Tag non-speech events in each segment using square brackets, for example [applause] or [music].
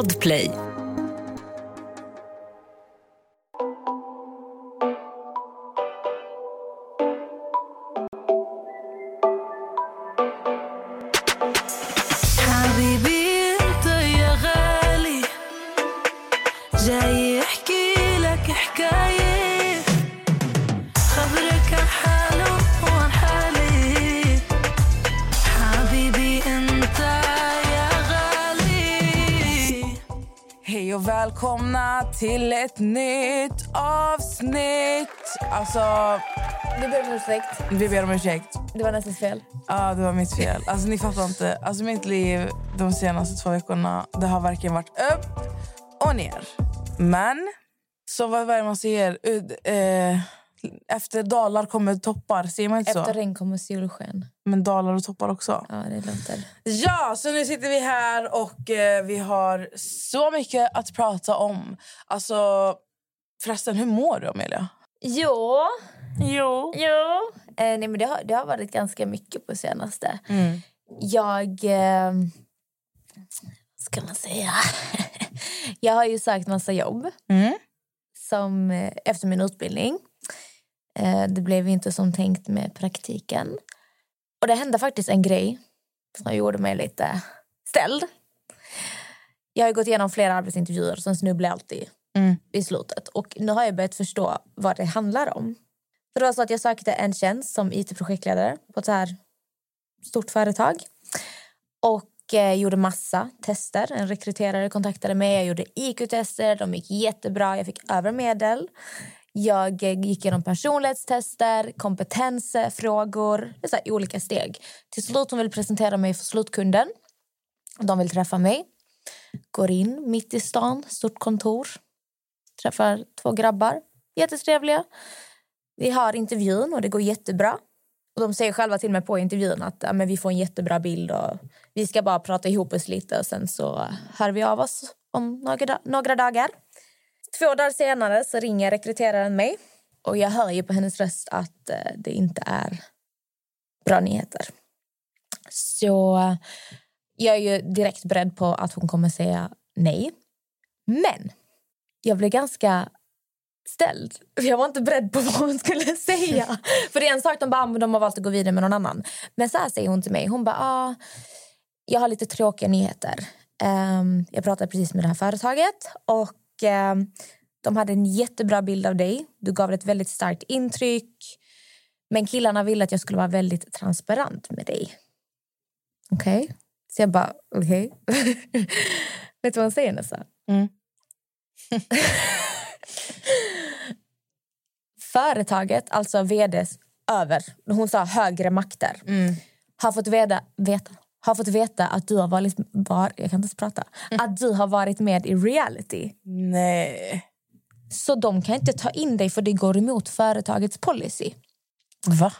Podplay. Till ett nytt avsnitt. Alltså, Vi ber om ursäkt. vi ber om ursäkt. Det var nästan fel. Ja, det var mitt fel. Alltså, ni fattar inte. Alltså, mitt liv de senaste två veckorna det har varken varit upp och ner. Men, så vad man säger? Ud- eh, efter dalar kommer toppar. Säger man inte Efter så? regn kommer solsken. Men dalar och toppar också. Ja, det låter... Ja, så nu sitter vi här och eh, vi har så mycket att prata om. Alltså, förresten, hur mår du, Amelia? Jo, Jo. jo. Eh, nej, men det, har, det har varit ganska mycket på senaste. Mm. Jag... Eh, ska man säga? [laughs] jag har ju sökt massa jobb Mm. som, eh, efter min utbildning. Eh, det blev inte som tänkt med praktiken. Och det hände faktiskt en grej som gjorde mig lite ställd. Jag har gått igenom flera arbetsintervjuer sen snubblar jag alltid Mm. i slutet. Och nu har jag börjat förstå vad det handlar om. För det var så att jag sökte en tjänst som IT-projektledare på ett så här stort företag. Och eh, gjorde massa tester. En rekryterare kontaktade mig. Jag gjorde IQ-tester. De gick jättebra. Jag fick över medel. Jag gick igenom personlighetstester, kompetensfrågor. Så här olika steg. Till slut hon vill presentera mig för slutkunden. De vill träffa mig. Går in mitt i stan, stort kontor. Träffar två grabbar. Jättetrevliga. Vi har intervjun och det går jättebra. Och de säger själva till mig på intervjun att ja, men vi får en jättebra bild och vi ska bara prata ihop oss lite och sen så hör vi av oss om några, några dagar. Två dagar senare så ringer rekryteraren mig och jag hör ju på hennes röst att eh, det inte är bra nyheter. Så jag är ju direkt beredd på att hon kommer säga nej. Men jag blev ganska ställd. Jag var inte beredd på [laughs] vad hon skulle säga. För det är en sak de bara, ah, de har valt att gå vidare med någon annan. Men så här säger hon till mig. Hon bara, ah, jag har lite tråkiga nyheter. Um, jag pratade precis med det här företaget och ehm, de hade en jättebra bild av dig. Du gav ett väldigt starkt intryck. Men killarna ville att jag skulle vara väldigt transparent med dig. Okej? Så jag bara, okej. [laughs] Vet du vad hon säger Nessa? Mm. [laughs] Företaget, alltså vds över, hon sa högre makter, Mm. har fått veta, veta, har fått veta att du har varit, var, jag kan inte prata, att du har varit med i reality. Nej. Så de kan inte ta in dig för det går emot företagets policy. Va?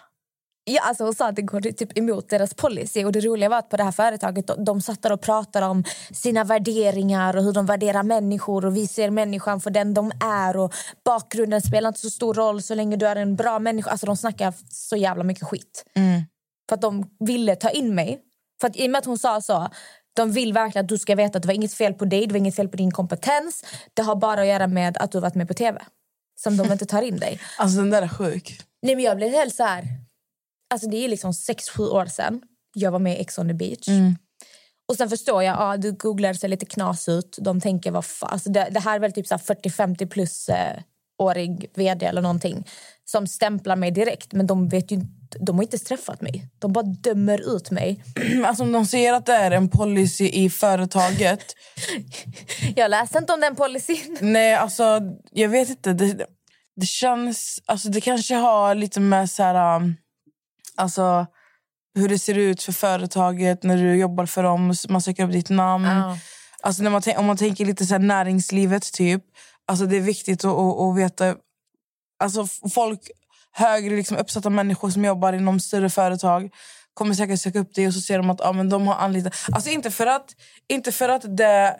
Ja, alltså hon sa att det går typ emot deras policy. Och det roliga var att på det här företaget de, de satt och pratade om sina värderingar och hur de värderar människor och vi ser människan för den de är och bakgrunden spelar inte så stor roll så länge du är en bra människa. Alltså de snackar så jävla mycket skit. Mm. För att de ville ta in mig. För att i och med att hon sa så, de vill verkligen att du ska veta att det var inget fel på dig, det var inget fel på din kompetens. Det har bara att göra med att du varit med på tv. Som de inte tar in dig. [laughs] Alltså den där är sjuk. Nej men jag blev helt så här... Alltså det är liksom sex sju år sedan jag var med i Ex on the beach. Mm. Och sen förstår jag, ja, du googlar ser lite knas ut. De tänker, vad fan. Alltså det, det här är väl typ så här 40-50 plus eh, årig vd eller någonting som stämplar mig direkt. Men de vet ju inte- de har inte träffat mig. De bara dömer ut mig. [clears throat] Alltså om de säger att det är en policy i företaget. [laughs] Jag läste inte om den policyn. [laughs] nej, alltså jag vet inte. Det, det känns... Alltså det kanske har lite med så här... um, Alltså hur det ser ut för företaget när du jobbar för dem. Man söker upp ditt namn. Ja. Alltså man, om man tänker lite så här näringslivet typ. Alltså det är viktigt att, att, att veta. Alltså folk, högre liksom uppsatta människor som jobbar inom större företag kommer säkert söka upp dig och så ser de att ja, men de har anlitat... Alltså inte för att, inte för att det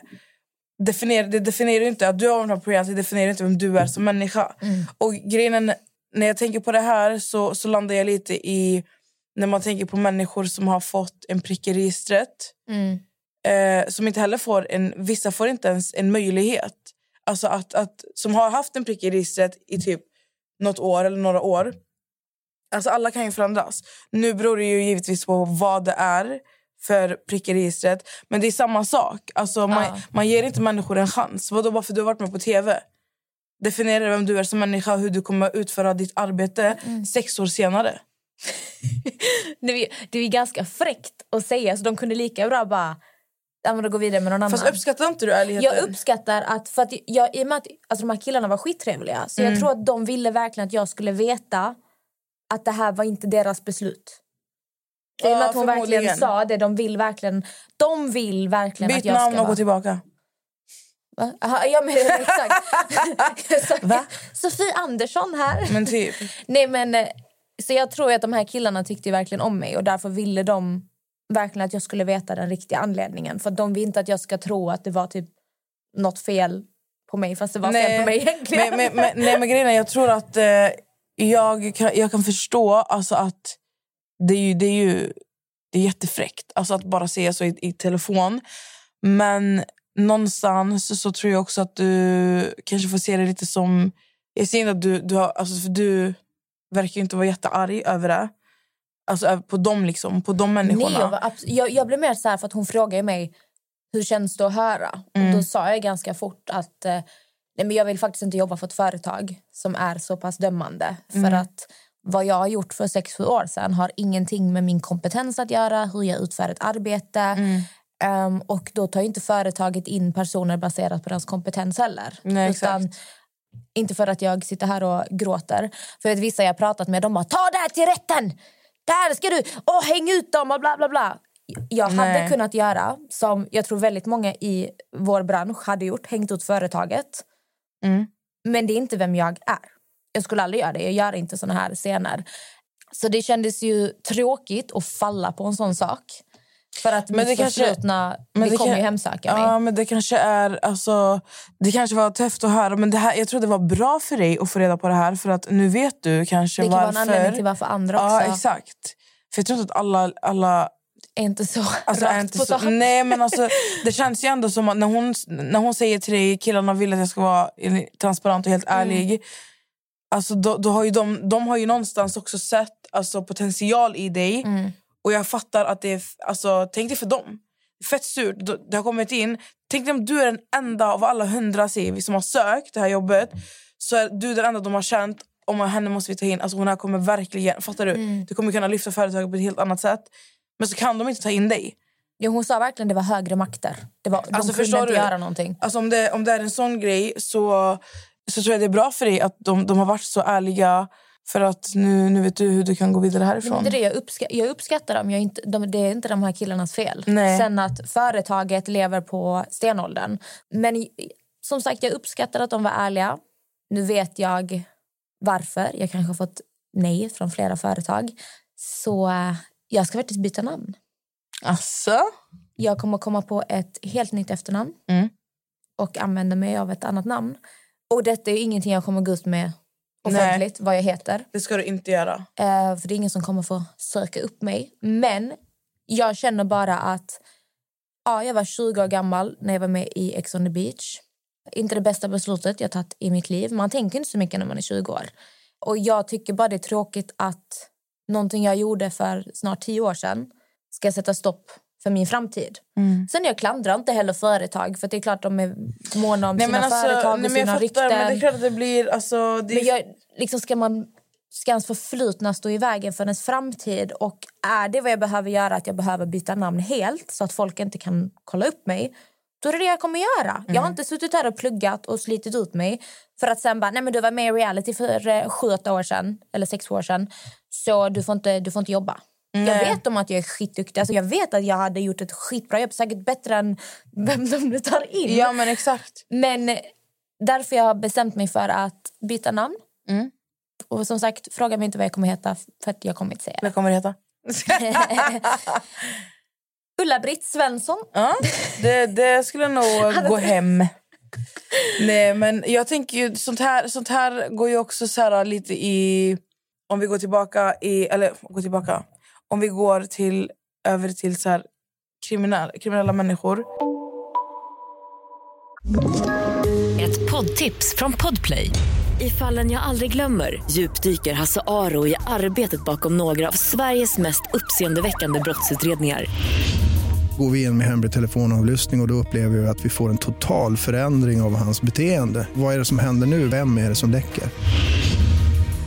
definierar, det definierar inte att du har på reality, det definierar inte vem du är som människa. Och grejen är, när jag tänker på det här så, så landar jag lite i när man tänker på människor som har fått en prick i registret. Mm. eh, som inte heller får en... Vissa får inte ens en möjlighet. Alltså att, att, som har haft en prick i registret i typ något år eller några år. Alltså alla kan ju förändras. Nu beror det ju givetvis på vad det är för prick i registret. Men det är samma sak. Alltså man, Ja. man ger inte människor en chans. Vadå bara för du har varit med på tv? Definierar vem du är som människa och hur du kommer utföra ditt arbete Mm. sex år senare. [laughs] Det är, det är ganska fräckt att säga, så de kunde lika bra bara ja, men då gå vidare med någon annan. Fast uppskattar inte du ärligheten? Jag uppskattar att, för att jag, i och med att alltså, de här killarna var skittrevliga så Mm. jag tror att de ville verkligen att jag skulle veta att det här var inte deras beslut. I och med att hon verkligen sa det, de vill verkligen, de vill verkligen att Byt jag namn ska och gå tillbaka. Va? Aha, ja, men, [laughs] exakt. exakt. Va? Sofie Andersson här. Men typ. Nej, men, eh, så jag tror att de här killarna tyckte verkligen om mig och därför ville de verkligen att jag skulle veta den riktiga anledningen. För de vill inte att jag ska tro att det var typ något fel på mig fast det var fel på mig egentligen. Men, men, men, nej, men grejen är, jag tror att eh, jag, kan, jag kan förstå alltså, att det är ju, det är ju det är jättefräckt alltså, att bara säga så i, i telefon. Men någonstans så tror jag också att du kanske får se det lite som... Jag ser inte att du, du har... Alltså, för du verkar ju inte vara jättearg över det. Alltså ö- på dem liksom, på de människorna. Nej, jag, var jag, jag blev mer så här för att hon frågade mig hur känns det att höra. Mm. Och då sa jag ganska fort att eh, nej, men jag vill faktiskt inte jobba för ett företag som är så pass dömande. Mm. För att vad jag har gjort för sex sju år sedan har ingenting med min kompetens att göra, hur jag utför ett arbete. Mm. Ehm, och då tar inte företaget in personer baserat på deras kompetens heller. Nej, Utan, inte för att jag sitter här och gråter. För att vissa jag har pratat med de bara ta det här till rätten! Där ska du! Åh, häng ut dem och bla bla bla. Jag hade Nej. kunnat göra som jag tror väldigt många i vår bransch hade gjort, hängt ut företaget. Mm. Men det är inte vem jag är. Jag skulle aldrig göra det. Jag gör inte såna här scener. Så det kändes ju tråkigt att falla på en sån sak. För att Men det kanske- förflutna, men det kommer ju hemsöka mig. Ja, men det kanske är... Alltså, det kanske var tufft att höra, men det här, jag tror det var bra för dig att få reda på det här. För att nu vet du kanske det kan vara varför... en anledning till varför andra också Ja, exakt. För jag tror inte att alla... alla är inte så alltså, rakt inte på så, sak. nej, men alltså, [laughs] det känns ju ändå som att när hon, när hon säger till dig killarna vill att jag ska vara transparent och helt Mm. ärlig. Alltså, då, då har ju de, de har ju någonstans också sett alltså, potential i dig. Mm. Och jag fattar att det är... Alltså, tänk dig för dem. Fett surt. Det har kommit in. Tänk dig om du är den enda av alla hundra CV som har sökt det här jobbet. Så är du den enda de har känt. Om henne måste vi ta in. Alltså hon här kommer verkligen... Fattar du? Mm. Du kommer kunna lyfta företaget på ett helt annat sätt. Men så kan de inte ta in dig. Ja, hon sa verkligen det var högre makter. Det var, de Alltså, kunde inte du? göra någonting. Alltså om det, om det är en sån grej så, så tror jag det är bra för dig att de, de har varit så ärliga. För att nu, nu vet du hur du kan gå vidare härifrån. det är det jag, uppska- jag uppskattar dem. Jag inte, de, det är inte de här killarnas fel. Nej. Sen att företaget lever på stenåldern. Men som sagt, jag uppskattar att de var ärliga. Nu vet jag varför. Jag kanske har fått nej från flera företag. Så eh, jag ska faktiskt byta namn. Alltså? Jag kommer komma på ett helt nytt efternamn Mm. och använda mig av ett annat namn. Och detta är ju ingenting jag kommer gå ut med Nej. offentligt, vad jag heter. Det ska du inte göra. Eh, för det är ingen som kommer få söka upp mig. Men jag känner bara att ja, jag var 20 år gammal när jag var med i Ex on the beach. Inte det bästa beslutet jag tagit i mitt liv. Man tänker inte så mycket när man är 20 år. Och jag tycker bara det är tråkigt att någonting jag gjorde för snart 10 år sedan ska sätta stopp för min framtid. Mm. Sen jag klandrar inte heller företag för det är klart de är måna om Nej, sina alltså, företag och sina rykten. men det är klart att det blir... Alltså, det är, Men jag, liksom ska man ska ens förflutna stå i vägen för ens framtid? Och är det vad jag behöver göra, att jag behöver byta namn helt så att folk inte kan kolla upp mig, då är det det jag kommer göra. Jag har inte suttit här och pluggat och slitit ut mig för att sen bara, nej men du var med i reality för eh, sju, åtta år sedan, eller sex år sedan, så du får inte, du får inte jobba. Jag Nej. vet om att jag är skitduktig. Alltså jag vet att jag hade gjort ett skitbra jobb, säkert bättre än vem de nu tar in. Ja, men exakt. Men därför jag har bestämt mig för att byta namn. Mm. Och som sagt, fråga mig inte vad jag kommer heta för att jag kommer inte säga Vad kommer det heta? det. [laughs] Ulla-Britt Svensson. Ja, det, det skulle nog [laughs] gå hem. Nej, men jag tänker ju, sånt här, sånt här går ju också så här lite i... Om vi går tillbaka i... Eller går tillbaka. Om vi går till, över till så här, kriminella, kriminella människor. Ett poddtips från Podplay. I fallen jag aldrig glömmer djupdyker Hasse Aro i arbetet bakom några av Sveriges mest uppseendeväckande brottsutredningar. Går vi in med hemlig telefonavlyssning och, och då upplever vi att vi får en total förändring av hans beteende. Vad är det som händer nu? Vem är det som läcker?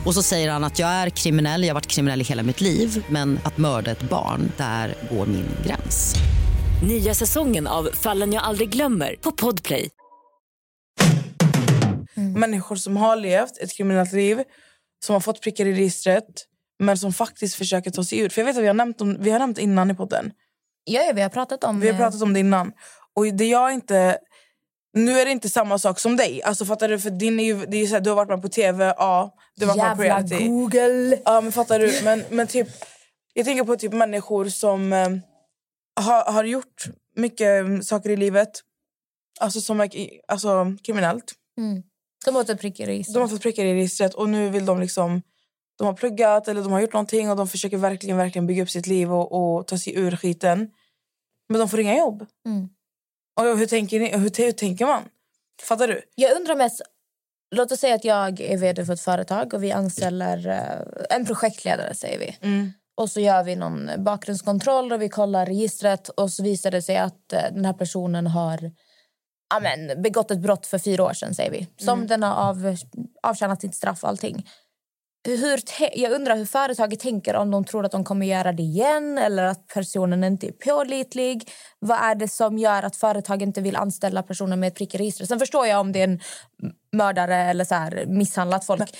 Och så säger han att jag är kriminell, jag har varit kriminell i hela mitt liv men att mörda ett barn, där går min gräns. Nya säsongen av Fallen jag aldrig glömmer på Podplay. Människor som har levt ett kriminellt liv, som har fått prickar i registret men som faktiskt försöker ta sig ur. För jag vet att vi har nämnt, om, vi har nämnt innan i podden. Ja, ja, vi har pratat om... Vi har pratat om det innan. Och det jag inte... Nu är det inte samma sak som dig. Alltså fattar du? För din är ju, det är så här, du har varit med på tv, ja. Du har varit med på Jävla reality. Google! Ja, men fattar du? Men, men typ, jag tänker på typ människor som eh, har, har gjort mycket eh, saker i livet. Alltså som är alltså, kriminellt. Mm. De åt en prick i registret. De har fått prickar i registret och nu vill de liksom... De har pluggat eller de har gjort någonting och de försöker verkligen, verkligen bygga upp sitt liv och, och ta sig ur skiten. Men de får inga jobb. Mm. Och hur tänker, ni, hur, hur tänker man? Fattar du? Jag undrar mest... Låt oss säga att jag är vd för ett företag och vi anställer eh, en projektledare. säger vi. Mm. Och så gör vi någon bakgrundskontroll och vi kollar registret och så visar det sig att eh, den här personen har ja, men, begått ett brott för fyra år sedan. säger vi. Som den har av, avtjänat sitt straff och allting. Hur, jag undrar hur företaget tänker om de tror att de kommer göra det igen eller att personen inte är pålitlig. Vad är det som gör att företag inte vill anställa personer med ett prick i registret? Sen förstår jag om det är en mördare eller så här, misshandlat folk. [laughs]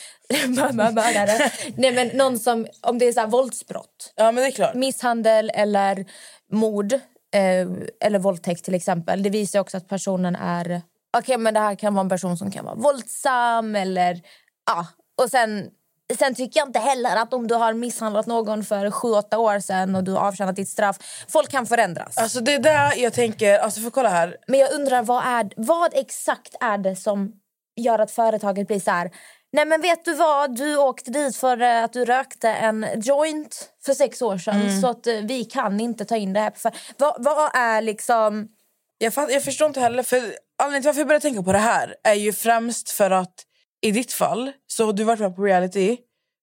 Mör- mör- mördare. Nej, men någon som, om det är så här våldsbrott Ja, men det är klart. misshandel eller mord eh, eller våldtäkt till exempel. Det visar också att personen är... Okej, men det här kan vara en person som kan vara våldsam eller... Ja, och sen... Sen tycker jag inte heller att om du har misshandlat någon för sju åtta år sedan och du har avtjänat ditt straff, folk kan förändras. Alltså det är där jag tänker, alltså för kolla här. Men jag undrar vad, är, vad exakt är det som gör att företaget blir så här... Nej men vet du vad, du åkte dit för eh, att du rökte en joint för sex år sedan så att eh, vi kan inte ta in det här. För, vad, vad är liksom... Jag, fatt, jag förstår inte heller, för anledningen till varför jag började tänka på det här är ju främst för att i ditt fall så har du varit med på reality,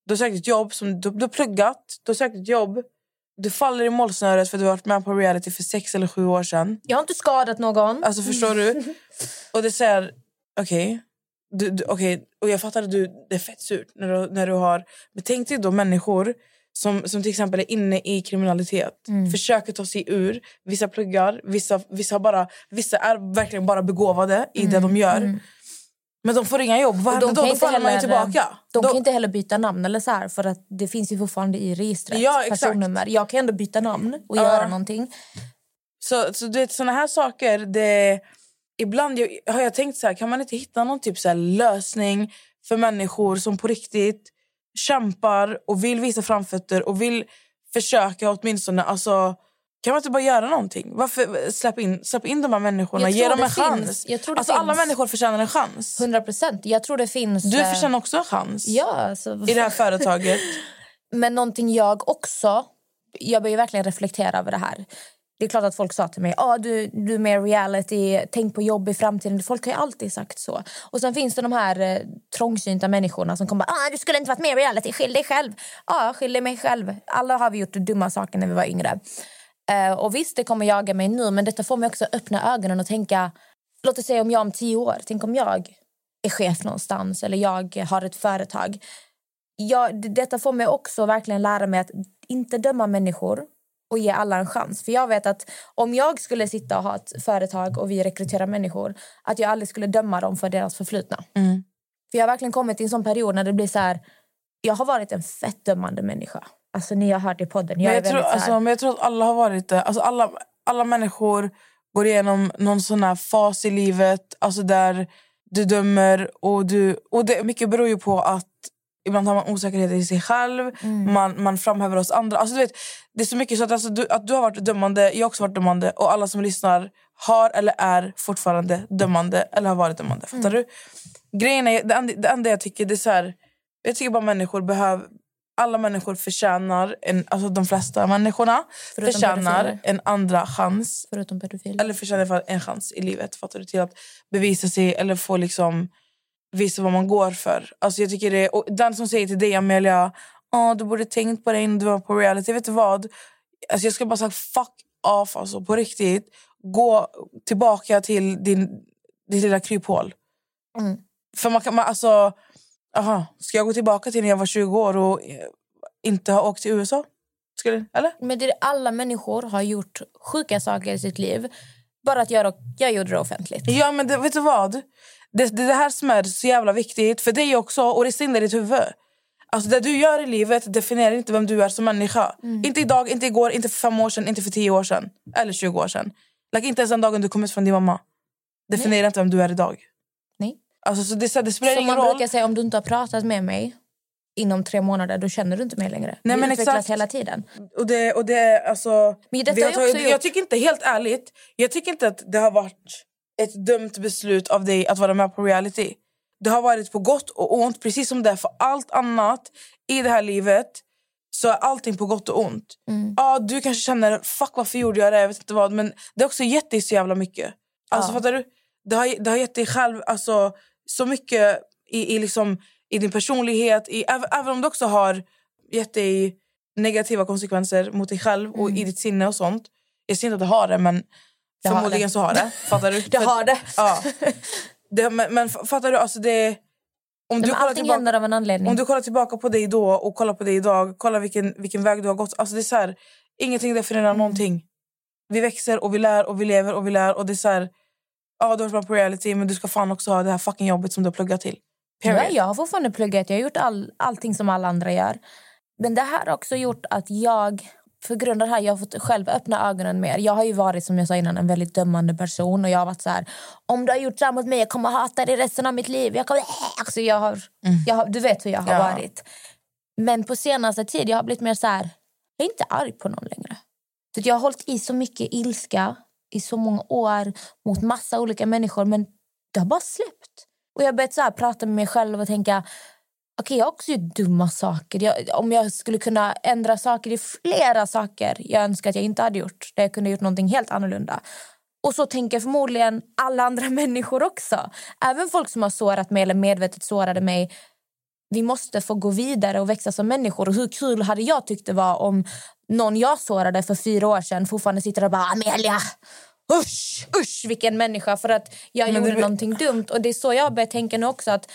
du har sökt ett jobb, som, du, du har pluggat, du har sökt ett jobb, du faller i målsnöret för att du har varit med på reality för sex eller sju år sedan. Jag har inte skadat någon. Alltså förstår du? [laughs] Och det säger, okej. Du, du, okej, Och jag fattar att du, det är fett surt när du, när du har... Men tänk dig då människor som, som till exempel är inne i kriminalitet. Försöker ta sig ur. Vissa pluggar, vissa, vissa, bara, vissa är verkligen bara begåvade i det de gör. Men de får inga jobb. Vad händer då? Då faller man ju heller- tillbaka. De Då- kan inte heller byta namn eller så här, för att det finns ju fortfarande i registret. Ja, exakt. personnummer. Jag kan ändå byta namn och Ja. göra någonting. Så, så du vet, såna här saker, det, ibland jag, har jag tänkt så här, kan man inte hitta någon typ så lösning för människor som på riktigt kämpar och vill visa framfötter och vill försöka åtminstone, alltså kan man inte bara göra någonting? Varför släpp in, släpp in de här människorna, ge dem en finns. chans. Jag tror det alltså, alla finns. människor förtjänar en chans. 100 procent. Jag tror det finns... Du eh, förtjänar också en chans Ja, alltså, i det här företaget. [laughs] Men någonting jag också... Jag börjar verkligen reflektera över det här. Det är klart att folk sa till mig ah, du, du är med i reality, tänk på jobb i framtiden. Folk har ju alltid sagt så. Och sen finns det de här eh, trångsynta människorna som kommer ah, du skulle inte varit med i reality, skyll dig själv. Ja, skyll dig mig själv. Alla har vi gjort dumma saker när vi var yngre. Eh, och visst, det kommer jaga mig nu, men detta får mig också öppna ögonen och tänka... Låt oss säga om jag om tio år, tänk om jag är chef någonstans eller jag har ett företag. Jag, detta får mig också verkligen lära mig att inte döma människor och ge alla en chans. För jag vet att om jag skulle sitta och ha ett företag och vi rekryterar människor, att jag aldrig skulle döma dem för deras förflutna. Mm. För jag har verkligen kommit till en sån period när det blir så här, jag har varit en fett dömande människa. Alltså ni har hört i podden. Jag Men jag, tror, alltså, men jag tror att alla har varit det. Alltså, alla, alla människor går igenom någon sån här fas i livet alltså där du dömer. och, du, och det, Mycket beror ju på att ibland har man osäkerhet i sig själv. Mm. Man, man framhäver oss andra. Alltså, du vet, det är så mycket så att, alltså, du, att du har varit dömande, jag har också varit dömande och alla som lyssnar har eller är fortfarande dömande eller har varit dömande. Fattar Mm. du? Grejen är, det, enda, det enda jag tycker det är så här, jag tycker bara människor behöver alla människor förtjänar, en, alltså de flesta människorna Förutom förtjänar pedofiler. en andra chans. Förutom pedofiler. Eller förtjänar en chans i livet fattar du, till att bevisa sig eller få liksom visa vad man går för. Alltså jag tycker det, och den som säger till dig Amelia, oh, du borde tänkt på det innan du var på reality. Vet du vad? Alltså jag ska bara säga fuck off alltså, på riktigt. Gå tillbaka till din, ditt lilla kryphål. Mm. För man kan, man, alltså, aha, ska jag gå tillbaka till när jag var 20 år och eh, inte ha åkt till USA? Skulle, eller? Men det är alla människor har gjort sjuka saker i sitt liv. Bara att jag, jag gjorde det offentligt. Ja, men det, vet du vad? Det, det, det här som är så jävla viktigt för dig också och det sitter i ditt huvud. Alltså det du gör i livet definierar inte vem du är som människa. Inte idag, inte igår, inte för fem år sedan, inte för tio år sedan. Eller 20 år sedan. Like, inte ens den dagen du kom ut från din mamma. Definierar inte vem du är idag. Alltså, så det, så det spelar Som ingen man roll. brukar säga, om du inte har pratat med mig inom tre månader, då känner du inte mig längre. Nej, Vi men utvecklas exakt. hela tiden. Och det, och det, alltså, Men detta vi har också jag tycker inte, helt ärligt, jag tycker inte att det har varit ett dumt beslut av dig att vara med på reality. Det har varit på gott och ont, precis som det är för allt annat i det här livet. Så är allting på gott och ont. Mm. Ja, du kanske känner, fuck varför gjorde jag det? Jag vet inte vad. Men det har också gett dig så jävla mycket. Alltså Ja. fattar du? Det har, det har gett dig själv alltså, så mycket i, i, liksom, i din personlighet. I, även, om det också har gett dig negativa konsekvenser mot dig själv och i ditt sinne och sånt. Jag säger inte att det har det, men Mm. Det har förmodligen det. så har det. Fattar du? [laughs] Det har det. Ja. det men, men fattar du? Alltså det, om, du Men kollar tillbaka, händer av en anledning. om du kollar tillbaka på dig då och kollar på dig idag, kolla vilken, vilken väg du har gått. Alltså det är så här, ingenting definierar Mm. någonting. Vi växer och vi lär och vi lever och vi lär. Och det är så här, ja, du har varit på reality men du ska fan också ha det här fucking jobbet som du har pluggat till. Period. jag har fortfarande pluggat. Jag har gjort all, allting som alla andra gör. Men det här har också gjort att jag, för grund av här, jag har fått själv öppna ögonen mer. Jag har ju varit, som jag sa innan, en väldigt dömande person. Och jag har varit så här, om du har gjort så här mot mig, jag kommer hata dig resten av mitt liv. Jag kommer... [laughs] Alltså jag har, jag har, du vet hur jag har Ja. varit. Men på senaste tid jag har blivit mer så här, jag är inte arg på någon längre. Så jag har hållit i så mycket ilska i så många år mot massa olika människor. Men det har bara släppt. Och jag har börjat så här prata med mig själv och tänka okay, jag har också gjort dumma saker. Jag, om jag skulle kunna ändra saker i flera saker jag önskar att jag inte hade gjort. Där jag kunde gjort någonting helt annorlunda. Och så tänker förmodligen alla andra [laughs] människor också. Även folk som har sårat mig eller medvetet sårade mig. Vi måste få gå vidare och växa som människor. Och hur kul hade jag tyckt det var om någon jag sårade för fyra år sedan fortfarande sitter och bara Amelia, usch, usch vilken människa för att jag Men gjorde det- någonting dumt. Och det är så jag börjar tänka nu också att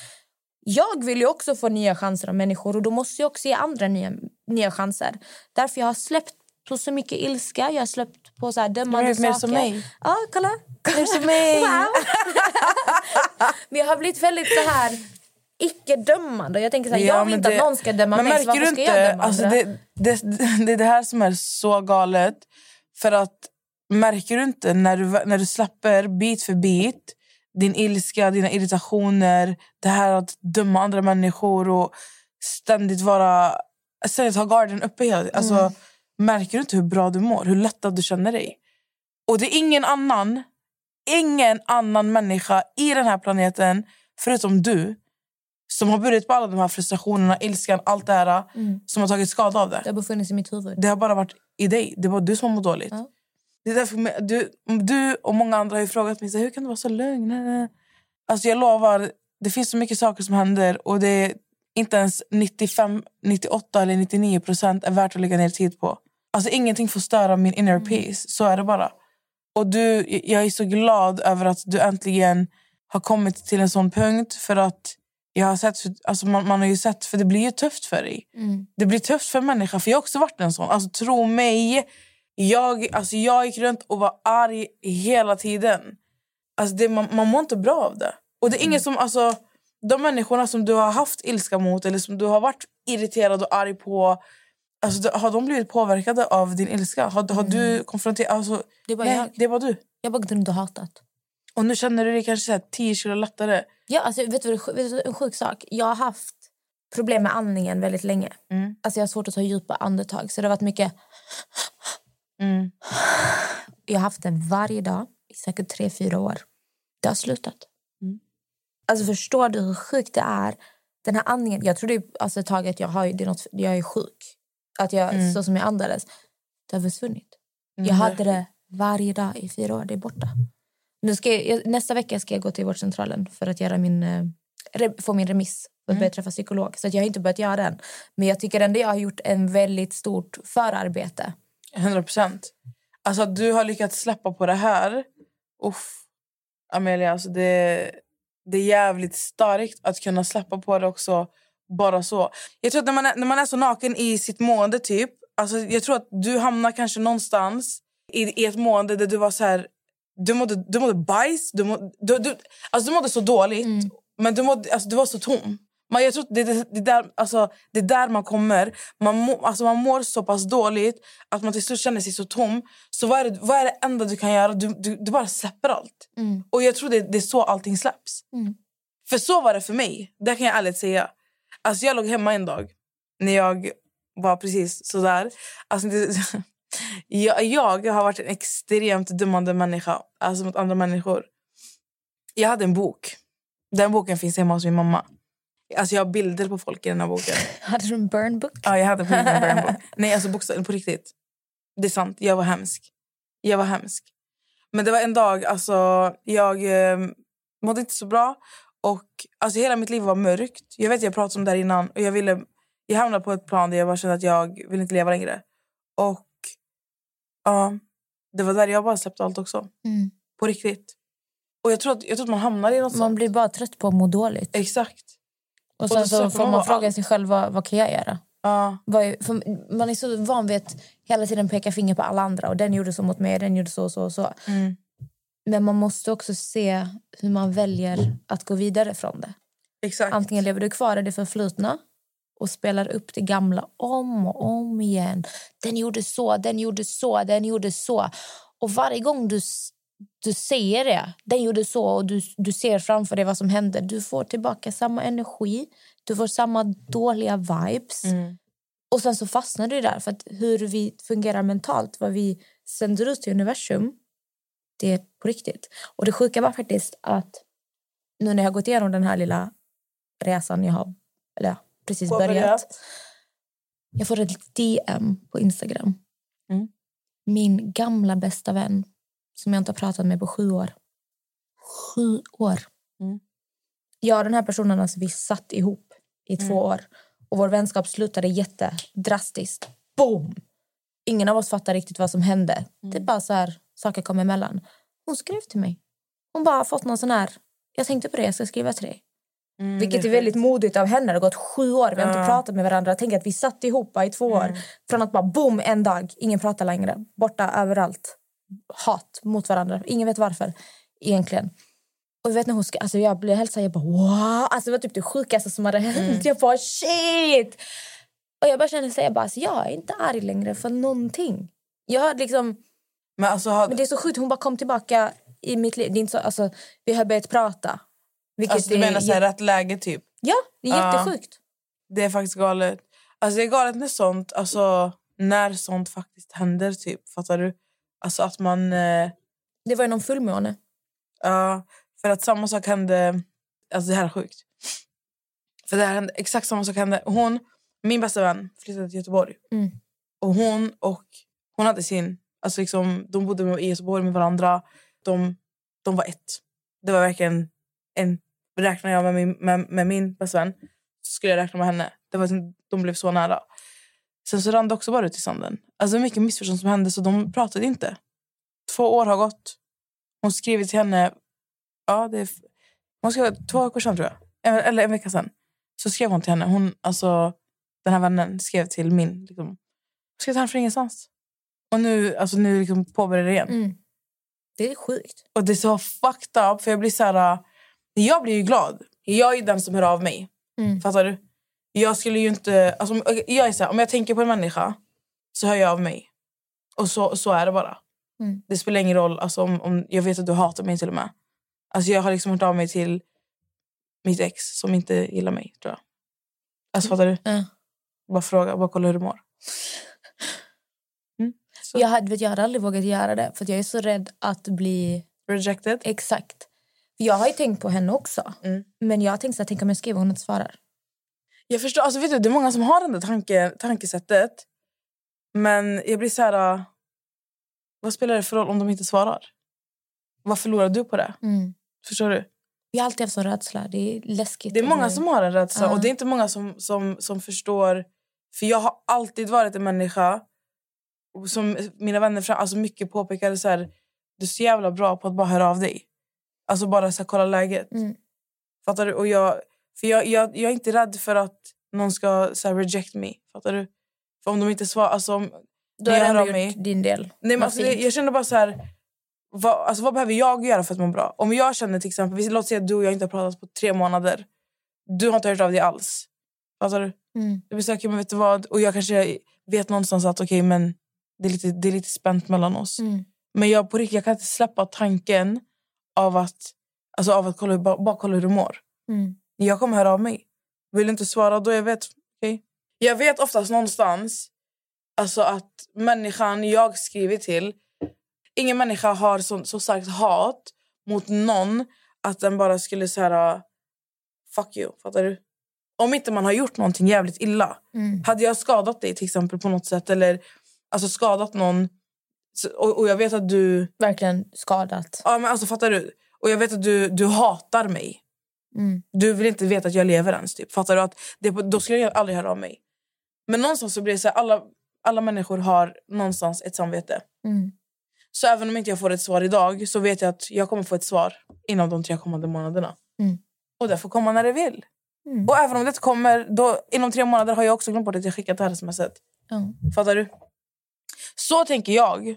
jag vill ju också få nya chanser av människor och då måste jag också ge andra nya, nya chanser. Därför jag har släppt på så mycket ilska, jag har släppt på så här dömande Du är mer saker. som mig. Ja, kolla. Mer som mig. [laughs] Wow. [laughs] Men jag har blivit väldigt så här icke-dömande. Jag tänker så här, jag vill inte det- att någon ska döma mig, märker du inte, alltså det, det, det är det här som är så galet. För att märker du inte när du, när du släpper bit för bit din ilska, dina irritationer, det här att döma andra människor och ständigt vara ständigt ha garden uppe hela tiden. Alltså, Mm. Märker du inte hur bra du mår? Hur lättad du känner dig? Och det är ingen annan, ingen annan människa i den här planeten förutom du som har burit på alla de här frustrationerna, ilskan, allt det här Mm. som har tagit skada av det. Det har befunnit sig i mitt huvud. Det har bara varit i dig. Det var du som har mått dåligt. Ja. Det är därför du, du och många andra har ju frågat mig så hur kan du vara så lugn. Alltså jag lovar, det finns så mycket saker som händer och det är inte ens 95, 98 eller 99 procent är värt att lägga ner tid på. Alltså ingenting får störa min inner peace. Så är det bara. Och du, jag är så glad över att du äntligen har kommit till en sån punkt för att jag har sett, alltså man, man har ju sett, för det blir ju tufft för dig. Mm. Det blir tufft för en människa, för jag har också varit en sån. Alltså tro mig, jag, alltså, jag gick runt och var arg hela tiden. Alltså, det, man, man mår inte bra av det. Och det är ingen som, alltså, de människorna som du har haft ilska mot eller som du har varit irriterad och arg på, alltså, har de blivit påverkade av din ilska? Har, har du konfronterat... Alltså, Det är bara nej, jag. det var du. Jag har bara gått runt och hatat. Och nu känner du dig kanske så här 10 kilo lättare. Ja, alltså, vet, du, vad vet du, en sjuk sak. Jag har haft problem med andningen väldigt länge. Mm. Alltså, jag har svårt att ta djupa andetag. Så det har varit mycket... Mm. Jag har haft det varje dag i säkert tre, fyra år. Det har slutat. Mm. Alltså förstår du hur sjukt det är? den här andningen, jag trodde ju, alltså ett tag att jag, har, det är något, jag är sjuk. Att jag, Så som jag andades. Det har försvunnit. Jag hade det varje dag i fyra år. Det är borta. Nu ska jag, nästa vecka ska jag gå till vårdcentralen för att göra min, eh, re, få min remiss för att börja träffa psykolog. Så jag har inte börjat göra den. Men jag tycker ändå jag har gjort en väldigt stort förarbete. 100 procent. Alltså att du har lyckats släppa på det här. Uff. Amelia, alltså det, det är jävligt starkt att kunna släppa på det också. Bara så. Jag tror att när man är, när man är så naken i sitt mående typ. Alltså jag tror att du hamnar kanske någonstans i, i ett mående där du var så här. Du mådde, du mådde bajs. Du mådde, du, du, alltså du mådde så dåligt. Men du, mådde, alltså du var så tom. Man, jag tror att det, det, det, där, alltså, det är där man kommer. Man, må, alltså, man mår så pass dåligt att man till slut känner sig så tom. Så vad är det, vad är det enda du kan göra? Du, du, du bara släpper allt. Och jag tror det, det är så allting släpps. För så var det för mig. Det kan jag ärligt säga. Alltså, jag låg hemma en dag när jag var precis sådär. Alltså, det, [laughs] jag, jag har varit en extremt dömande människa alltså mot andra människor. Jag hade en bok. Den boken finns hemma hos min mamma. Alltså jag har bilder på folk i den här boken. [laughs] Hade du en burn book? Ja, jag hade på en burn book. [laughs] Nej, alltså bokstavligen på riktigt. Det är sant, jag var hemsk. Jag var hemsk. Men det var en dag, alltså jag eh, mådde inte så bra. Och alltså hela mitt liv var mörkt. Jag vet jag pratade om det här innan. Och jag, ville, jag hamnade på ett plan där jag bara kände att jag vill inte leva längre. Och ja, det var där jag bara släppte allt också. Mm. På riktigt. Och jag tror att, jag tror att man hamnar i något Man sånt. blir bara trött på att må dåligt. Exakt. Och sen så söker får man fråga sig själv vad, vad kan jag göra? Ja. Är, man är så van vid att hela tiden peka finger på alla andra. Och Den gjorde så mot mig, den gjorde så och så. och så. Mm. Men man måste också se hur man väljer att gå vidare från det. Exakt. Antingen lever du kvar i det förflutna och spelar upp det gamla om och om igen. Den gjorde så, den gjorde så, den gjorde så. Och varje gång du, du säger det, den gjorde så och du, du ser framför dig vad som händer, du får tillbaka samma energi, du får samma dåliga vibes. Mm. Och sen så fastnar du där. För att hur vi fungerar mentalt, vad vi sänder ut till universum, det är på riktigt. Och det sjuka var faktiskt att nu när jag har gått igenom den här lilla resan jag har eller ja, precis Påbörjat. börjat. Jag får ett DM på Instagram. Mm. Min gamla bästa vän som jag inte har pratat med på sju år. Sju år. Mm. Jag och den här personen alltså, vi satt ihop i två år. Och vår vänskap slutade jättedrastiskt. Boom! Ingen av oss fattar riktigt vad som hände. Det är bara så här, saker kom emellan. Hon skrev till mig. Hon bara fått någon sån här... Jag tänkte på det, jag ska skriva till dig. Mm, Vilket det är väldigt modigt av henne. Det har gått sju år, vi har inte pratat med varandra. Tänk att vi satt ihop i två år. Från att bara boom, en dag, ingen pratar längre. Borta överallt. Hat mot varandra. Ingen vet varför egentligen. Och jag vet när hon ska, alltså jag blev helt så här, jag bara wow. Alltså det var typ det sjukaste som hade hänt. Jag bara shit. Och jag bara kände så här, jag bara, alltså, jag är inte arg längre för någonting. Jag har liksom, Men alltså, har, men det är så sjukt, hon bara kom tillbaka i mitt liv. Det är inte så, alltså, vi har börjat prata. Vilket alltså, du menar så här, rätt läge typ? Ja, det är jättesjukt. Det är faktiskt galet. Alltså det är galet när sånt, alltså när sånt faktiskt händer typ. Fattar du? Alltså att man... Eh, Det var ju någon fullmåne. ja, för att samma sak hände... Alltså det här är sjukt. För det här hände, exakt samma sak hände. Hon, min bästa vän, flyttade till Göteborg. Mm. Och hon och hon hade sin... Alltså liksom, de bodde i Göteborg med varandra. De, de var ett. Det var verkligen en... Räknar jag med min, med, med min bästa vän så skulle jag räkna med henne. Det var, de blev så nära. Sen så rann det också bara ut i sanden. Alltså mycket missförstånd som hände så de pratade inte. Två år har gått. Hon skrev till henne... Ja, det är, hon skrev två veckor sedan tror jag. En- Eller en vecka sedan. Så skrev hon till henne. Hon, alltså, den här vännen skrev till min. Liksom, hon skrev till henne från ingenstans. Och nu, alltså, nu liksom påbörjar det igen. Mm. Det är sjukt. Och det är så fucked up. För jag blir så här... Jag blir ju glad. Jag är den som hör av mig. Mm. Fattar du? Jag skulle ju inte... Alltså, jag är så här, om jag tänker på en människa så hör jag av mig. Och så, så är det bara. Mm. Det spelar ingen roll alltså, om, om jag vet att du hatar mig till och med. Alltså, jag har liksom hört av mig till mitt ex som inte gillar mig, tror jag. Alltså fattar du? Ja. Bara fråga, bara kolla hur du mår. Mm. Jag, hade, jag hade aldrig vågat göra det för jag är så rädd att bli Rejected. exakt. Jag har ju tänkt på henne också. Mm. Men jag har tänkt så här, tänk om jag skriver och hon inte svarar. Jag förstår, alltså vet du, det är många som har det där tanke, tankesättet. Men jag blir så här... äh, Vad spelar det för roll om de inte svarar? Vad förlorar du på det? Mm. Förstår du? Jag har alltid haft sån rädsla. Det är läskigt. Det är många som har en rädsla Ja. och det är inte många som, som, som förstår. För jag har alltid varit en människa som mina vänner alltså mycket påpekade så här, du är så jävla bra på att bara höra av dig. Alltså bara så här, kolla läget. Mm. Fattar du? Och jag, för jag, jag, jag är inte rädd för att någon ska så här, reject me. Fattar du? För om de inte svarar... Alltså, om, har jag du hör ändå mig- gjort din del. Nej, men alltså, fint. jag känner bara så här... Vad, alltså, vad behöver jag göra för att må bra? Om jag känner till exempel... Låt säga att du och jag inte har pratat på tre månader. Du har inte hört av dig alls. Fattar du? Mm. Jag blir så här, okej, men vet du vad? Och jag kanske vet någonstans att okej, men det är, lite, det är lite spänt mellan oss. Mm. Men jag, på riktigt, jag kan inte släppa tanken av att, alltså, av att kolla, bara, bara kolla hur du mår. Mm. Jag kommer höra av mig. Vill du inte svara, då jag vet. okej. Jag vet oftast någonstans alltså att människan jag skriver till... Ingen människa har så, så starkt hat mot någon att den bara skulle säga fuck you. Fattar du? Om inte man har gjort någonting jävligt illa. Mm. Hade jag skadat dig till exempel på något sätt eller alltså skadat någon så- och, och jag vet att du... Verkligen skadat. Ja, men alltså, fattar du? Och jag vet att du, du hatar mig. Mm. Du vill inte veta att jag lever ens. Typ. Fattar du? Att det, då skulle jag aldrig höra av mig. Men någonstans så blir det så här, alla, alla människor har någonstans ett samvete. Mm. Så även om inte jag får ett svar idag så vet jag att jag kommer få ett svar inom de tre kommande månaderna. Mm. Och det får komma när det vill. Mm. Och även om det inte kommer, då, inom tre månader har jag också glömt bort att jag skickat det här smset. Ja, Fattar du? Så tänker jag.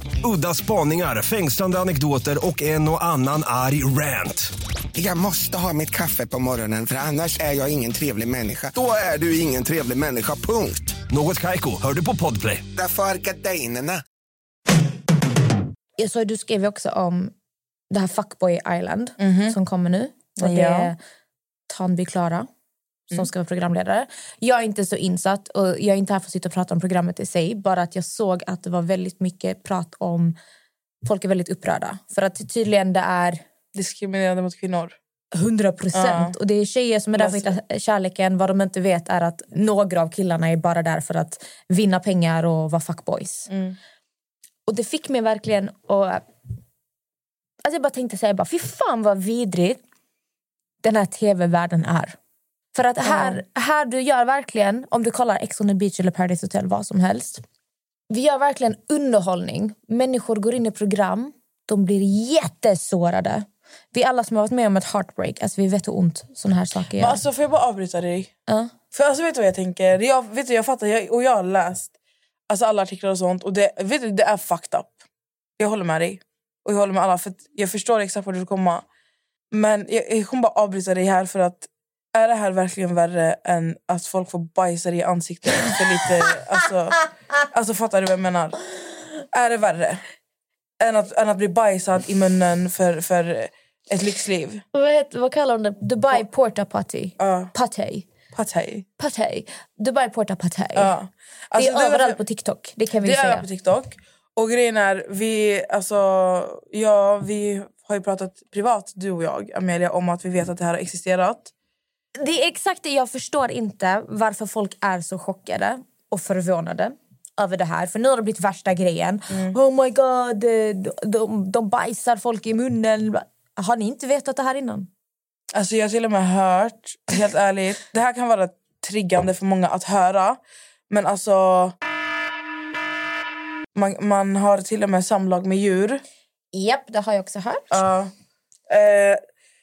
Udda spaningar, fängslande anekdoter och en och annan arg rant. Jag måste ha mitt kaffe på morgonen för annars är jag ingen trevlig människa. Då är du ingen trevlig människa, punkt. Något Kaiko, hör du på Podplay. Därför är gardinerna. Jag såg du skrev ju också om det här Fuckboy Island som kommer nu. Och det Ja. är Tanby Klara som ska vara programledare. Jag är inte så insatt och jag är inte här för att sitta och prata om programmet i sig. Bara att jag såg att det var väldigt mycket prat om... Folk är väldigt upprörda. För att tydligen det är Diskriminerande mot kvinnor. 100 procent. Och det är tjejer som är där för att hitta kärleken. Vad de inte vet är att några av killarna är bara där för att vinna pengar och vara fuckboys. Och det fick mig verkligen att... Alltså jag bara tänkte säga bara, fy fan vad vidrigt den här tv-världen är. För att här, här du gör verkligen, om du kollar Ex on the beach eller Paradise Hotel, vad som helst. Vi gör verkligen underhållning. Människor går in i program, de blir jättesårade. Vi alla som har varit med om ett heartbreak, alltså vi vet hur ont såna här saker gör. Men alltså, får jag bara avbryta dig? Ja. För alltså, vet du vad jag tänker? Jag, vet du, jag fattar, jag, och jag har läst alltså, alla artiklar och sånt. Och det, vet du, det är fucked up. Jag håller med dig. Och jag håller med alla. För jag förstår exakt vart du kommer. Men jag, jag kommer bara avbryta dig här för att är det här verkligen värre än att folk får bajsa i ansiktet för lite... Alltså, [laughs] alltså fattar du vad jag menar? Är det värre? Än att, än att bli bajsad i munnen för, för ett lyxliv? Vad, heter, vad kallar de det? Dubai Porta Potty. Ja. Pate. Patay. Pate. Dubai Porta Pate. Ja. Alltså, det är var- överallt på TikTok. Det kan vi Det säga. är på TikTok. Och grejen är, vi, alltså, ja, vi har ju pratat privat, du och jag, Amelia, om att vi vet att det här har existerat. Det är exakt det. Jag förstår inte varför folk är så chockade och förvånade över det här. För nu har det blivit värsta grejen. Mm. Oh my god, de, de, de bajsar folk i munnen. Har ni inte vetat det här innan? Alltså, jag har till och med hört, helt ärligt, det här kan vara triggande för många att höra. Men alltså... Man, man har till och med samlag med djur. Japp, det har jag också hört. Ja. Eh,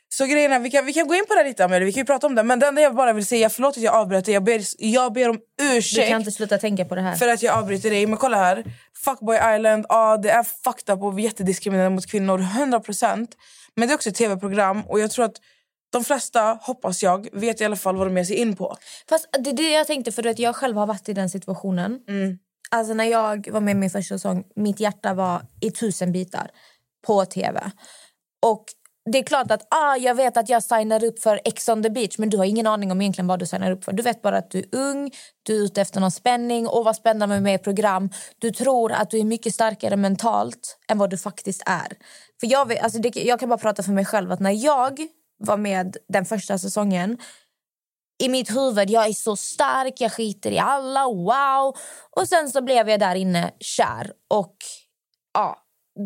så grejen är, vi kan, vi kan gå in på det lite, Amelia. Vi kan ju prata om det. Men det enda jag bara vill säga, förlåt att jag avbröt dig. Jag ber, jag ber om Du ursäkt. kan inte sluta tänka på det här. För att jag avbryter dig. Men kolla här. Fuckboy Island, ja det är fucked up och jättediskriminerande mot kvinnor. 100%. Men det är också ett tv-program och jag tror att de flesta, hoppas jag, vet i alla fall vad de ger sig in på. Fast det är det jag tänkte, för att jag själv har varit i den situationen. Alltså när jag var med i min första säsong, mitt hjärta var i tusen bitar på tv. Och det är klart att ah, jag vet att jag signar upp för Ex on the beach men du har ingen aning om egentligen vad du signar upp för. Du vet bara att du är ung, du är ute efter någon spänning och vad spännande med mer program. Du tror att du är mycket starkare mentalt än vad du faktiskt är. För jag, vet, alltså det, jag kan bara prata för mig själv att när jag var med den första säsongen i mitt huvud, jag är så stark, jag skiter i alla, wow. Och sen så blev jag där inne kär och ja,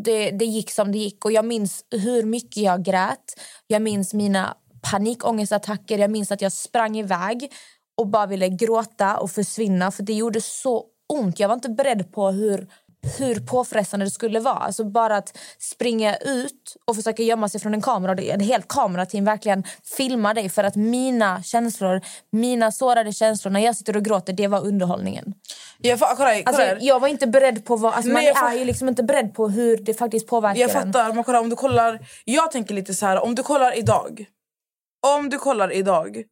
det, det gick som det gick. Och jag minns hur mycket jag grät. Jag minns mina panikångestattacker. Jag minns att jag sprang iväg och bara ville gråta och försvinna. För det gjorde så ont. Jag var inte beredd på hur, hur påfrestande det skulle vara. Alltså bara att springa ut och försöka gömma sig från en kamera. Det- Ett helt kamerateam verkligen filmar dig för att mina känslor, mina sårade känslor när jag sitter och gråter, det var underhållningen. Jag, fa- kolla, kolla Alltså, jag var inte beredd på vad... Alltså, Nej, man fa- är ju liksom inte beredd på hur det faktiskt påverkar Jag en. fattar, men kolla om du kollar... Jag tänker lite så här, om du kollar idag. Om du kollar idag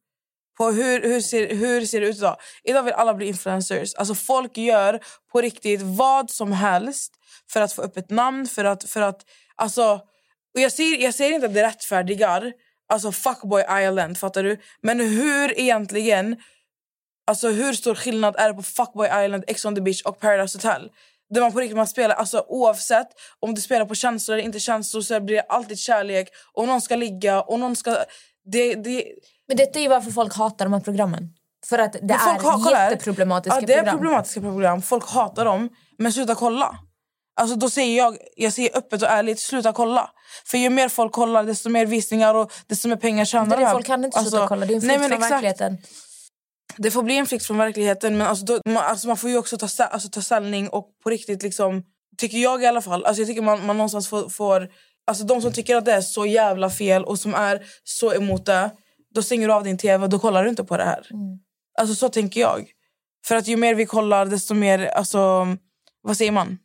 på hur, hur, ser, hur ser det ut idag. Idag vill alla bli influencers. Alltså folk gör på riktigt vad som helst för att få upp ett namn, för att... För att alltså, och jag, ser, jag säger inte att det rättfärdigar alltså Fuckboy Island, fattar du? Men hur egentligen... Alltså hur stor skillnad är det på Fuckboy Island, Ex on the beach och Paradise Hotel? Där man på riktigt man spelar, alltså oavsett om du spelar på känslor eller inte känslor så blir det alltid kärlek och någon ska ligga och någon ska... Det, det, men detta är ju varför folk hatar de här programmen. För att det Men folk är ha- kolla jätteproblematiska ja, det är program. problematiska program. Folk hatar dem, men sluta kolla. Alltså då säger jag, jag säger öppet och ärligt, sluta kolla. För ju mer folk kollar, desto mer visningar och desto mer pengar tjänar de folk kan inte sluta Alltså, kolla. Det är en nej, men från exakt. verkligheten. Det får bli en flykt från verkligheten, men alltså, då, man, alltså, man får ju också ta, alltså, ta ställning och på riktigt liksom... Tycker jag i alla fall. Alltså, jag tycker man, man någonstans får... får alltså, de som tycker att det är så jävla fel och som är så emot det, då stänger du av din tv och då kollar du inte på det här. Alltså så tänker jag. För att ju mer vi kollar, desto mer... Alltså, vad säger man?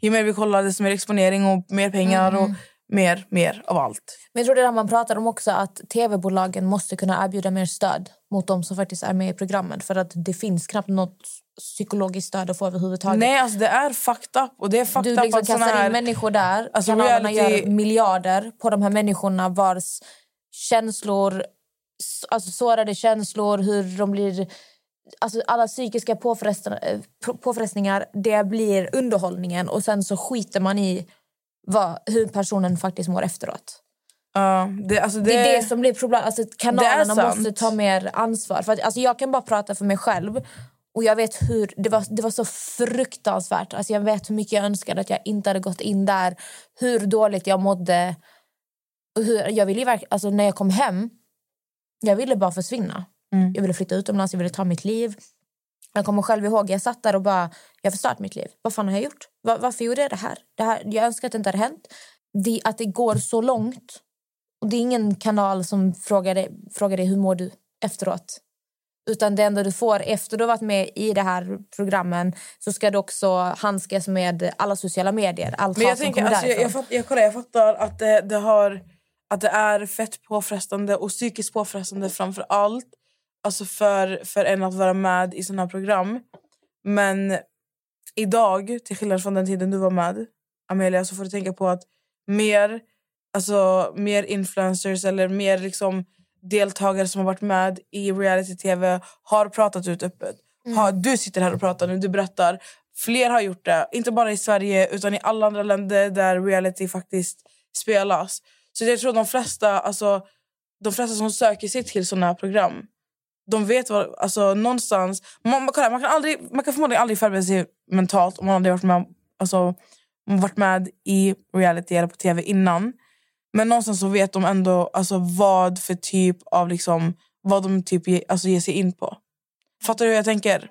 Ju mer vi kollar, desto mer exponering och mer pengar och mer, mer av allt. Men jag tror det är det man pratar om också att tv-bolagen måste kunna erbjuda mer stöd mot de som faktiskt är med i programmen. För att det finns knappt något psykologiskt stöd att få överhuvudtaget. Nej, alltså det är fucked up. Och det är fucked du up liksom att såna kastar här... in människor där. Alltså, Kanalerna reality- gör miljarder på de här människorna vars känslor, alltså sårade känslor, hur de blir... Alltså alla psykiska påfrestningar, eh, på- påfrestningar, det blir underhållningen. Och sen så skiter man i vad, hur personen faktiskt mår efteråt. Ja, det, alltså det, Det är det som blir problem. Alltså, kanalerna måste ta mer ansvar. För att, alltså, jag kan bara prata för mig själv. Och jag vet hur Det var, det var så fruktansvärt. Alltså, jag vet hur mycket jag önskade att jag inte hade gått in där. Hur dåligt jag mådde. Hur, jag ville ju verk- alltså, när jag kom hem, jag ville bara försvinna. Mm. Jag ville flytta utomlands, jag ville ta mitt liv. Jag kommer själv ihåg, jag satt där och bara, jag har förstört mitt liv. Vad fan har jag gjort? Va- varför gjorde jag det här? det här? Jag önskar att det inte hade hänt. Det, att det går så långt. Och det är ingen kanal som frågar dig, frågar dig hur mår du efteråt. Utan det enda du får efter du har varit med i det här programmen så ska du också handskas med alla sociala medier. Allt Men jag, tänker, alltså, jag, jag, fatt, jag, kollar, jag fattar att det, det, har, att det är fett påfrestande och psykiskt påfrestande framför allt alltså för, för en att vara med i såna här program. Men idag, till skillnad från den tiden du var med, Amelia, så får du tänka på att mer, alltså, mer influencers eller mer liksom, deltagare som har varit med i reality-tv har pratat ut öppet. Har, du sitter här och pratar nu, du berättar. Fler har gjort det, inte bara i Sverige utan i alla andra länder där reality faktiskt spelas. Så jag tror de flesta, alltså, de flesta som söker sig till såna här program de vet vad, alltså någonstans... Man, man, kolla, man, kan aldrig, man kan förmodligen aldrig förbereda sig mentalt om man aldrig varit med, alltså, varit med i reality eller på tv innan. Men någonstans så vet de ändå alltså, vad för typ av... Liksom, vad de typ ge, alltså, ger sig in på. Fattar du hur jag tänker?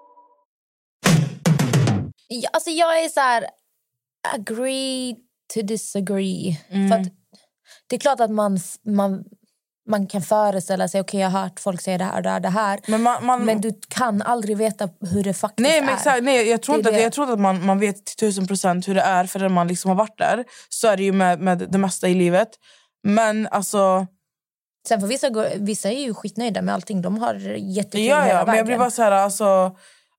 Alltså jag är så här... Agree to disagree. Mm. För att det är klart att man, man, man kan föreställa sig, okej jag har hört folk säga det här och det här. Men, man, man, Men du kan aldrig veta hur det faktiskt nej, men är. exakt, nej, jag tror Det är inte, att, det. jag tror att man, man vet till tusen procent hur det är förrän man liksom har varit där. Så är det ju med, med det mesta i livet. Men alltså... Sen får vissa, vissa är ju skitnöjda med allting. De har jättekul Ja, ja, men jag blir bara så här, alltså,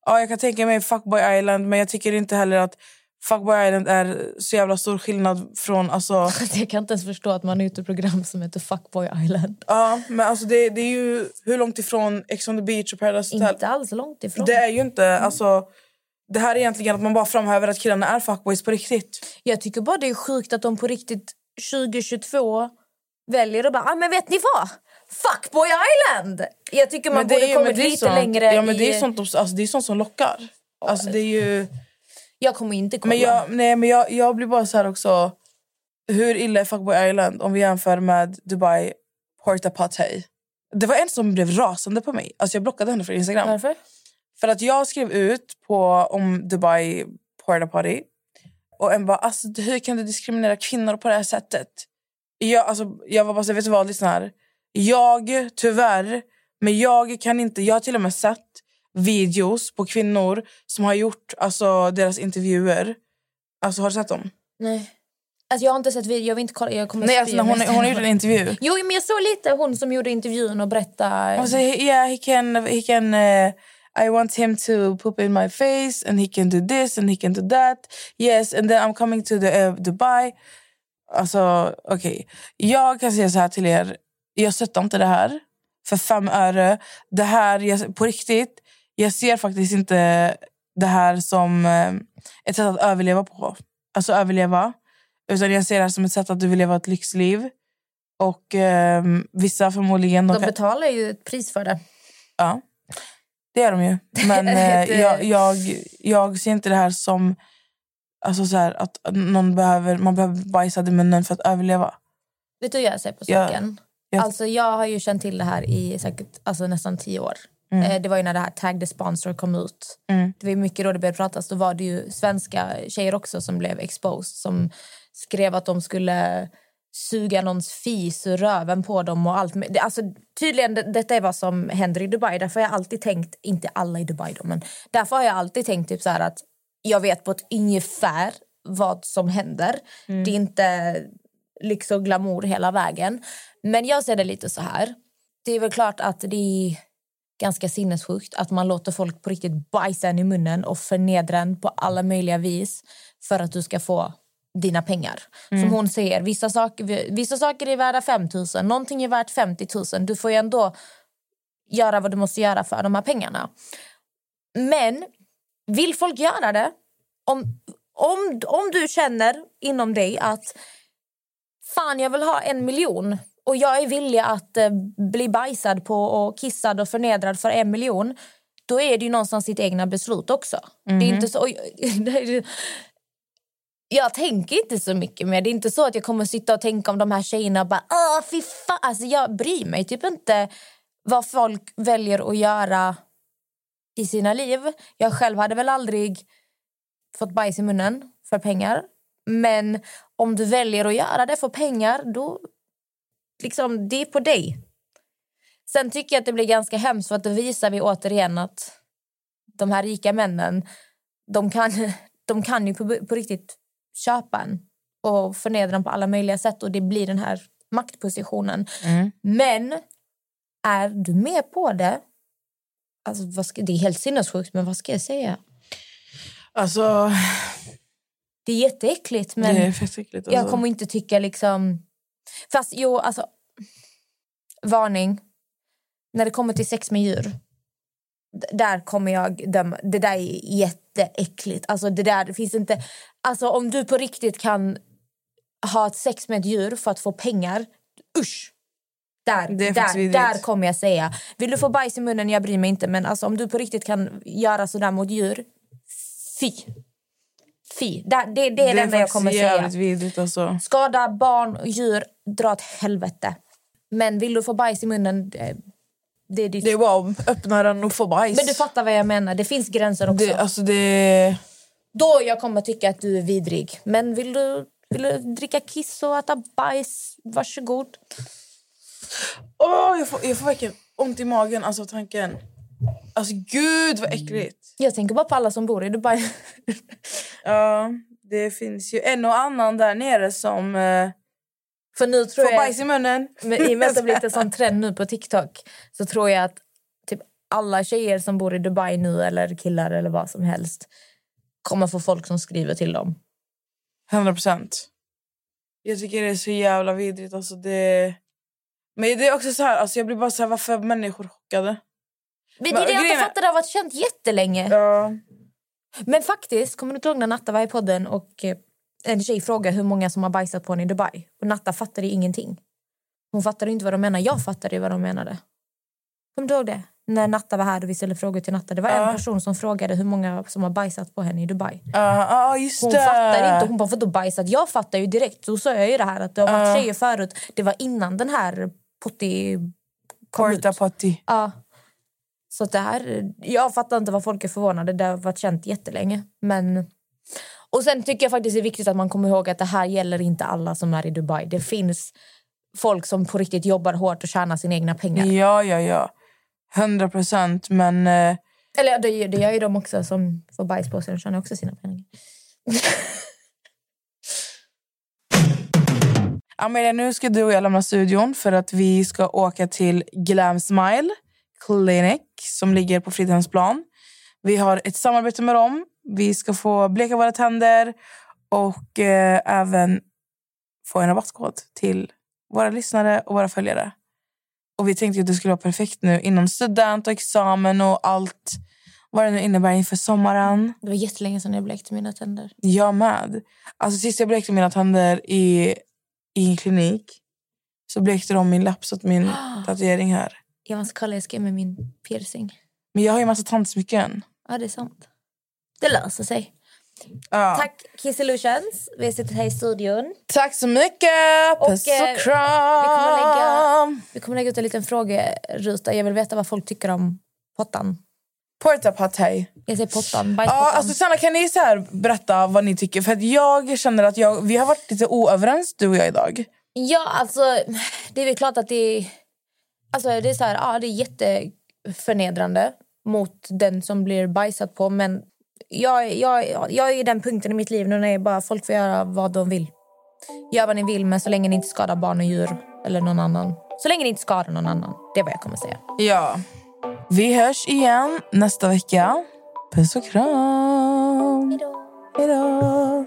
ja, jag kan tänka mig Fuckboy Island, men jag tycker inte heller att Fuckboy Island är så jävla stor skillnad från... Alltså, [laughs] Jag kan inte ens förstå att man är ute i program som heter Fuckboy Island. ja, men alltså det, det är ju hur långt ifrån Ex on the beach och Paradise Hotel. Inte alls långt ifrån. Det är ju inte... Alltså, det här är egentligen att man bara framhäver att killarna är fuckboys på riktigt. Jag tycker bara det är sjukt att de på riktigt 2022 väljer att bara, ah, men vet ni vad? Fuckboy Island! Jag tycker man det är borde ju- kommit men det lite sånt- längre Ja, men det i... är sånt, alltså, det är sånt som lockar. Alltså, det är ju... Jag kommer inte kolla. Men, jag, nej, men jag, jag blir bara så här också... Hur illa är Fuckboy Island om vi jämför med Dubai Porta Potay? Det var en som blev rasande på mig. Alltså jag blockade henne från Instagram. Varför? För att jag skrev ut på, om Dubai Porta Potty. Och en bara, alltså, hur kan du diskriminera kvinnor på det här sättet? Jag, alltså, jag var bara så vet du vad, lyssna här. Jag, tyvärr, men jag kan inte... Jag har till och med sett videos på kvinnor som har gjort alltså, deras intervjuer. Alltså, har du sett dem? Nej. Alltså jag har inte sett video, jag vill inte kolla. Jag kommer Nej, alltså, hon, hon har ser gjort en intervju. Jo, men jag såg lite hon som gjorde intervjun och berättade. Hon säger, yeah, he can, he can uh, I want him to poop in my face and he can do this and he can do that. Yes, and then I'm coming to the, uh, Dubai. Alltså, okej. Jag kan säga så här till er. Jag stöttar inte det här för fem öre. Det här, jag, på riktigt, jag ser faktiskt inte det här som eh, ett sätt att överleva på. Alltså överleva. Utan jag ser det här som ett sätt att du vill leva ett lyxliv. Och eh, vissa förmodligen... de kan- betalar ju ett pris för det. Ja, det är de ju. Men [laughs] eh, jag, jag, jag ser inte det här som alltså så här, att någon behöver, man behöver bajsa i munnen för att överleva. Vet du hur jag ser på Ja. Alltså jag har ju känt till det här i säkert alltså nästan tio år. Mm. Eh, Det var ju när det här Tag the Sponsor kom ut. Mm. Det var mycket då det började pratas. Då var det ju svenska tjejer också som blev exposed. Som skrev att de skulle suga någons fis ur röven på dem och allt. Alltså, tydligen, det, detta är vad som händer i Dubai. Därför har jag alltid tänkt, inte alla i Dubai då, men därför har jag alltid tänkt typ så att jag vet på ett ungefär vad som händer. Det är inte lyx och glamour hela vägen. Men jag ser det lite så här. Det är väl klart att det är ganska sinnessjukt att man låter folk på riktigt bajsa en i munnen och förnedra en på alla möjliga vis för att du ska få dina pengar. Som hon säger, vissa saker, vissa saker är värda 5 000, någonting är värt 50 000. Du får ju ändå göra vad du måste göra för de här pengarna. Men vill folk göra det, om, om, om du känner inom dig att fan jag vill ha en miljon och jag är villig att eh, bli bajsad på och kissad och förnedrad för en miljon då är det ju någonstans sitt egna beslut också. Det är inte så... [laughs] jag tänker inte så mycket mer. Det är inte så att jag kommer sitta och tänka om de här tjejerna och bara Åh, fy fan. Alltså, jag bryr mig typ inte vad folk väljer att göra i sina liv. Jag själv hade väl aldrig fått bajs i munnen för pengar. Men om du väljer att göra det för pengar, då... Liksom, det är på dig. Sen tycker jag att det blir ganska hemskt för att då visar vi återigen att de här rika männen, de kan, [laughs] de kan ju på, på riktigt köpa en och förnedra en på alla möjliga sätt och det blir den här maktpositionen. Men är du med på det, alltså, ska, det är helt sinnessjukt, men vad ska jag säga? Alltså, Det är jätteäckligt, men det är fett äckligt. Alltså. jag kommer inte tycka liksom... Fast jo, alltså... Varning. När det kommer till sex med djur. d- Där kommer jag döma. Det där är jätteäckligt. Alltså det där det finns inte... Alltså om du på riktigt kan ha ett sex med ett djur för att få pengar. Usch! Där, där, där kommer jag säga. Vill du få bajs i munnen, jag bryr mig inte. Men alltså, om du på riktigt kan göra sådär mot djur. Fy! Fy! Där, det, det är det, enda jag kommer säga. vidrigt. Alltså. Skada barn och djur, dra åt helvete. Men vill du få bajs i munnen, det, det är ditt... Det är wow, öppna den och få bajs. Men du fattar vad jag menar, det finns gränser också. det, alltså det... Då jag kommer tycka att du är vidrig. Men vill du Vill du dricka kiss och äta bajs? Varsågod. Åh, jag, får, jag får verkligen ont i magen alltså tanken. Alltså gud vad äckligt. Jag tänker bara på alla som bor i Dubai. [laughs] Ja, det finns ju en och annan där nere som eh, För nu tror får jag... bajs i munnen. Men I och med att det blivit en [laughs] sån trend nu på TikTok så tror jag att typ alla tjejer som bor i Dubai nu eller killar eller vad som helst kommer få folk som skriver till dem. 100 procent. Jag tycker det är så jävla vidrigt. Alltså det... Men det är också så här, alltså jag blir bara så här, varför är människor chockade? Men det är det jag inte fattar, det har varit känt jättelänge. Ja. Men faktiskt, kommer du inte ihåg när Natta var i podden och eh, en tjej frågade hur många som har bajsat på henne i Dubai? Och Natta fattade ingenting. Hon fattade inte vad de menade. Jag fattade vad de menade. Kommer du ihåg det? När Natta var här och vi ställde frågor till Natta. Det var Ja. en person som frågade hur många som har bajsat på henne i Dubai. Ja, ja, just Hon det. fattar inte. Hon bara, vadå bajsat? Jag fattar ju direkt. Så sa jag ju det här att det har varit Ja. tjejer förut. Det var innan den här Potti kom ut. Porta potty. Ja. Så det här, jag fattar inte vad folk är förvånade. Det har varit känt jättelänge. Men, och sen tycker jag faktiskt det är viktigt att man kommer ihåg att det här gäller inte alla som är i Dubai. Det finns folk som på riktigt jobbar hårt och tjänar sina egna pengar. Ja, ja, ja. 100 procent. Men eh, Eller det, det gör ju de också som får bajs på sig. De tjänar också sina pengar. [laughs] Amelia, nu ska du och jag lämna studion för att vi ska åka till Glam Smile Clinic som ligger på Fridhemsplan. Vi har ett samarbete med dem. Vi ska få bleka våra tänder och eh, även få en rabattkod till våra lyssnare och våra följare. Och Vi tänkte att det skulle vara perfekt nu innan student och examen och allt vad det nu innebär inför sommaren. Det var jättelänge sedan jag blekte mina tänder. Jag med. Alltså sist jag blekte mina tänder i, i en klinik så blekte de min lapp så att min [gasps] tatuering här. Jag måste kolla, jag ska med min piercing. Men jag har ju massa tandsmycken. Ja, det är sant. Det löser sig. Ja. Tack Kiss Illusions. Vi har suttit här i studion. Tack så mycket! Puss och, Och, eh, kram! vi kommer lägga- Vi kommer lägga ut en liten frågeruta. Jag vill veta vad folk tycker om pottan. Porta Patay. Jag säger pottan. Ja, alltså snälla kan ni så här berätta vad ni tycker? För att jag känner att jag, vi har varit lite oöverens du och jag idag. Ja, alltså det är väl klart att det är... Alltså det är så här, ja, det är jätteförnedrande mot den som blir bajsat på. Men jag, jag, jag är i den punkten i mitt liv nu när jag bara folk får göra vad de vill. Gör vad ni vill, men så länge ni inte skadar barn och djur eller någon annan. Så länge ni inte skadar någon annan. Det är vad jag kommer säga. Ja. Vi hörs igen nästa vecka. Puss och kram. Hej då.